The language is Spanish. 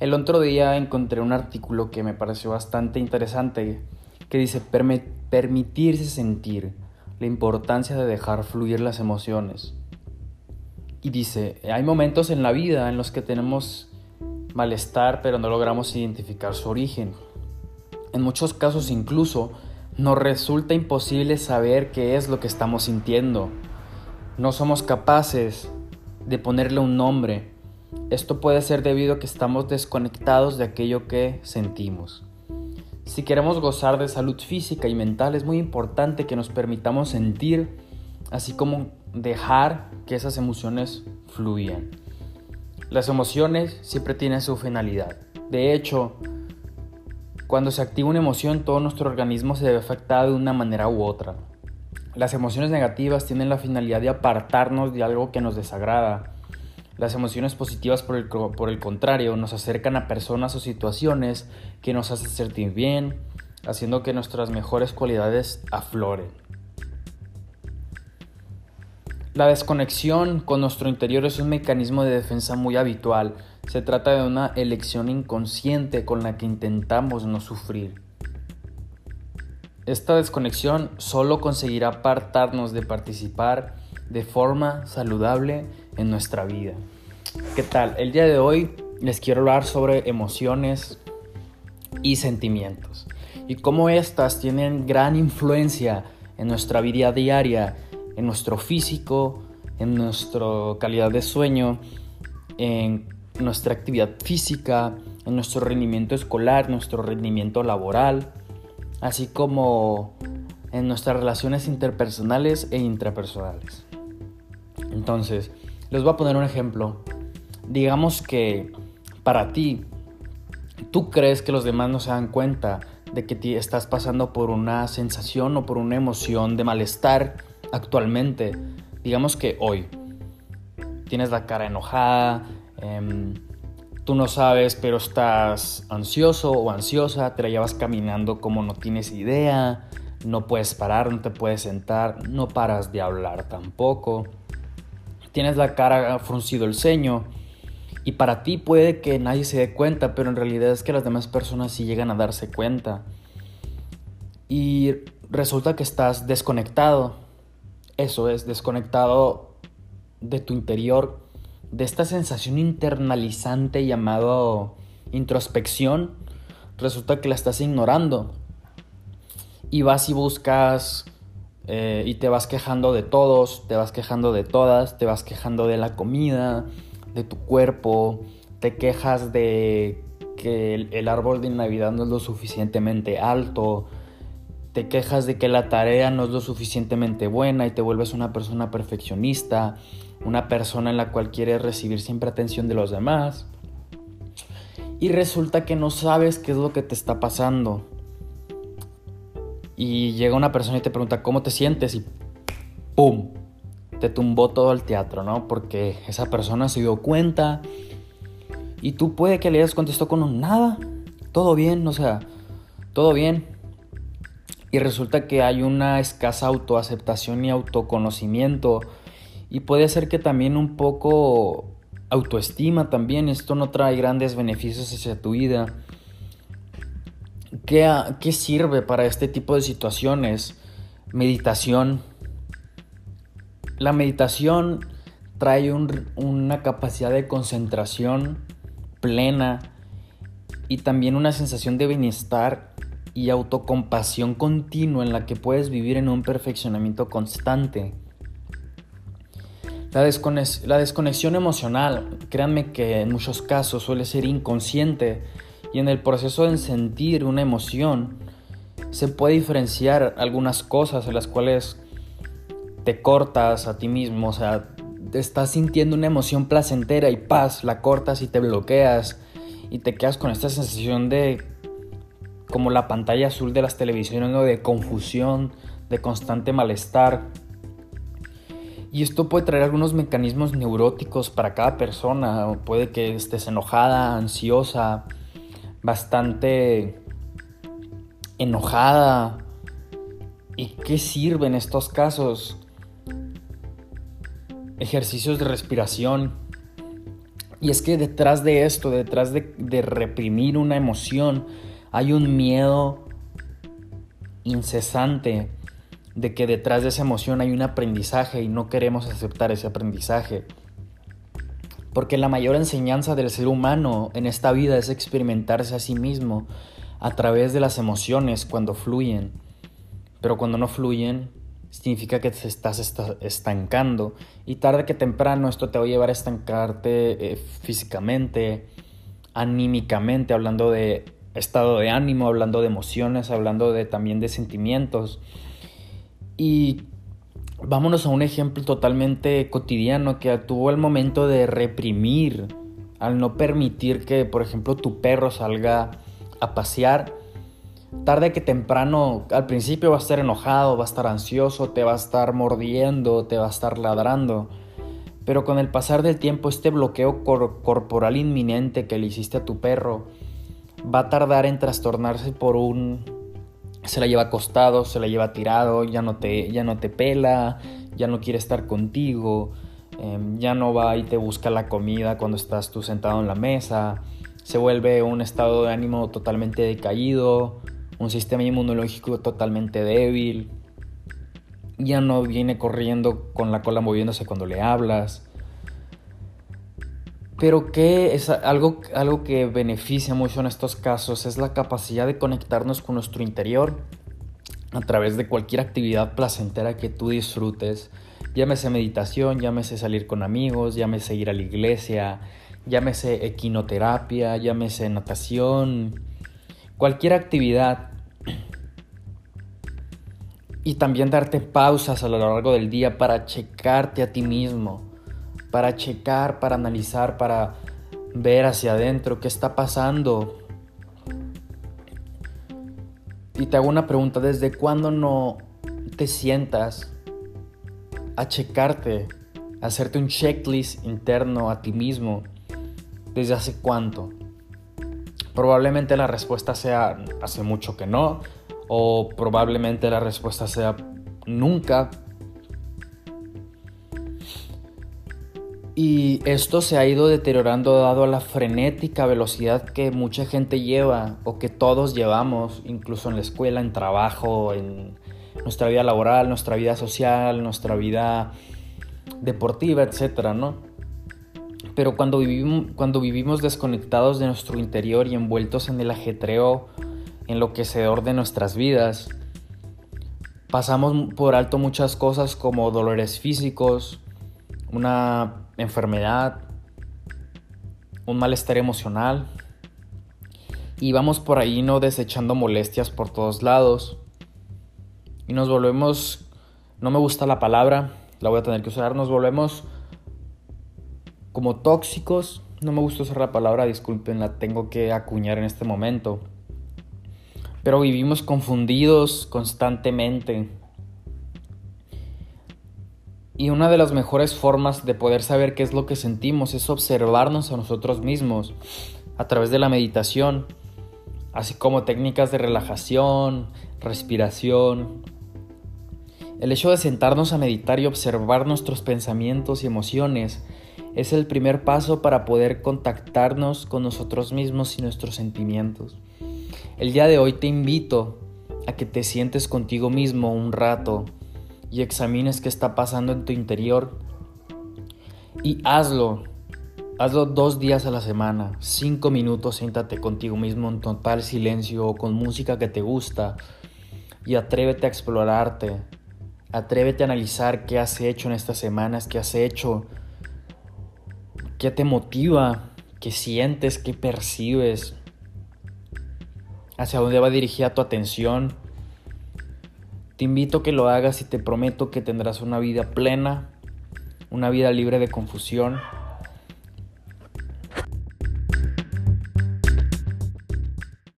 El otro día encontré un artículo que me pareció bastante interesante que dice permitirse sentir la importancia de dejar fluir las emociones. Y dice, hay momentos en la vida en los que tenemos malestar pero no logramos identificar su origen. En muchos casos incluso nos resulta imposible saber qué es lo que estamos sintiendo. No somos capaces de ponerle un nombre. Esto puede ser debido a que estamos desconectados de aquello que sentimos. Si queremos gozar de salud física y mental es muy importante que nos permitamos sentir, así como dejar que esas emociones fluyan. Las emociones siempre tienen su finalidad. De hecho, cuando se activa una emoción, todo nuestro organismo se ve afectado de una manera u otra. Las emociones negativas tienen la finalidad de apartarnos de algo que nos desagrada. Las emociones positivas, por el, por el contrario, nos acercan a personas o situaciones que nos hacen sentir bien, haciendo que nuestras mejores cualidades afloren. La desconexión con nuestro interior es un mecanismo de defensa muy habitual. Se trata de una elección inconsciente con la que intentamos no sufrir. Esta desconexión solo conseguirá apartarnos de participar de forma saludable en nuestra vida. ¿Qué tal? El día de hoy les quiero hablar sobre emociones y sentimientos y cómo estas tienen gran influencia en nuestra vida diaria, en nuestro físico, en nuestra calidad de sueño, en nuestra actividad física, en nuestro rendimiento escolar, nuestro rendimiento laboral, así como en nuestras relaciones interpersonales e intrapersonales. Entonces, les voy a poner un ejemplo. Digamos que para ti, tú crees que los demás no se dan cuenta de que estás pasando por una sensación o por una emoción de malestar actualmente. Digamos que hoy tienes la cara enojada, em, tú no sabes, pero estás ansioso o ansiosa, te la llevas caminando como no tienes idea, no puedes parar, no te puedes sentar, no paras de hablar tampoco. Tienes la cara fruncido el ceño y para ti puede que nadie se dé cuenta, pero en realidad es que las demás personas sí llegan a darse cuenta. Y resulta que estás desconectado. Eso es, desconectado de tu interior de esta sensación internalizante llamado introspección, resulta que la estás ignorando. Y vas y buscas eh, y te vas quejando de todos, te vas quejando de todas, te vas quejando de la comida, de tu cuerpo, te quejas de que el árbol de Navidad no es lo suficientemente alto, te quejas de que la tarea no es lo suficientemente buena y te vuelves una persona perfeccionista, una persona en la cual quieres recibir siempre atención de los demás. Y resulta que no sabes qué es lo que te está pasando. Y llega una persona y te pregunta cómo te sientes y ¡pum! Te tumbó todo el teatro, ¿no? Porque esa persona se dio cuenta y tú puede que le hayas contestado con un nada, todo bien, o sea, todo bien y resulta que hay una escasa autoaceptación y autoconocimiento y puede ser que también un poco autoestima también, esto no trae grandes beneficios hacia tu vida. ¿Qué, qué sirve para este tipo de situaciones? Meditación. La meditación trae una capacidad de concentración plena y también una sensación de bienestar y autocompasión continua en la que puedes vivir en un perfeccionamiento constante. La, desconexión emocional, créanme que en muchos casos suele ser inconsciente y en el proceso de sentir una emoción se puede diferenciar algunas cosas en las cuales te cortas a ti mismo, o sea, estás sintiendo una emoción placentera y paz, la cortas y te bloqueas y te quedas con esta sensación de como la pantalla azul de las televisiones, de confusión, de constante malestar. Y esto puede traer algunos mecanismos neuróticos para cada persona. Puede que estés enojada, ansiosa, bastante enojada. ¿Y qué sirve en estos casos? Ejercicios de respiración. Y es que detrás de esto, detrás de, de reprimir una emoción, hay un miedo incesante de que detrás de esa emoción hay un aprendizaje y no queremos aceptar ese aprendizaje. Porque la mayor enseñanza del ser humano en esta vida es experimentarse a sí mismo a través de las emociones cuando fluyen. Pero cuando no fluyen, significa que te estás estancando. Y tarde que temprano esto te va a llevar a estancarte eh, físicamente, anímicamente, hablando de estado de ánimo, hablando de emociones, hablando de, también de sentimientos. Y vámonos a un ejemplo totalmente cotidiano que tuvo el momento de reprimir, al no permitir que, por ejemplo, tu perro salga a pasear. Tarde que temprano, al principio va a estar enojado, va a estar ansioso, te va a estar mordiendo, te va a estar ladrando. Pero con el pasar del tiempo, este bloqueo corporal inminente que le hiciste a tu perro va a tardar en trastornarse por un se la lleva acostado, se la lleva tirado, ya no te, ya no te pela, ya no quiere estar contigo, em, ya no va y te busca la comida cuando estás tú sentado en la mesa, se vuelve un estado de ánimo totalmente decaído, un sistema inmunológico totalmente débil, ya no viene corriendo con la cola moviéndose cuando le hablas, pero que es algo, algo que beneficia mucho en estos casos es la capacidad de conectarnos con nuestro interior a través de cualquier actividad placentera que tú disfrutes. Llámese meditación, llámese salir con amigos, llámese ir a la iglesia, llámese equinoterapia, llámese natación, cualquier actividad. Y también darte pausas a lo largo del día para checarte a ti mismo para checar, para analizar, para ver hacia adentro qué está pasando. Y te hago una pregunta, ¿desde cuándo no te sientas a checarte, a hacerte un checklist interno a ti mismo? ¿Desde hace cuánto? Probablemente la respuesta sea hace mucho que no, o probablemente la respuesta sea nunca, Y esto se ha ido deteriorando dado a la frenética velocidad que mucha gente lleva o que todos llevamos, incluso en la escuela, en trabajo, en nuestra vida laboral, nuestra vida social, nuestra vida deportiva, etcétera, ¿no? Pero cuando vivimos, cuando vivimos desconectados de nuestro interior y envueltos en el ajetreo enloquecedor de nuestras vidas, pasamos por alto muchas cosas como dolores físicos, una enfermedad, un malestar emocional y vamos por ahí no desechando molestias por todos lados. Y nos volvemos, no me gusta la palabra, la voy a tener que usar, nos volvemos como tóxicos, no me gusta usar la palabra, disculpen, la tengo que acuñar en este momento, pero vivimos confundidos constantemente y una de las mejores formas de poder saber qué es lo que sentimos es observarnos a nosotros mismos a través de la meditación, así como técnicas de relajación, respiración. El hecho de sentarnos a meditar y observar nuestros pensamientos y emociones es el primer paso para poder contactarnos con nosotros mismos y nuestros sentimientos. El día de hoy te invito a que te sientes contigo mismo un rato y examines qué está pasando en tu interior. Y hazlo. Hazlo dos días a la semana. Cinco minutos, siéntate contigo mismo en total silencio o con música que te gusta. Y atrévete a explorarte. Atrévete a analizar qué has hecho en estas semanas, qué has hecho, qué te motiva, qué sientes, qué percibes, hacia dónde va dirigida tu atención te invito a que lo hagas y te prometo que tendrás una vida plena, una vida libre de confusión,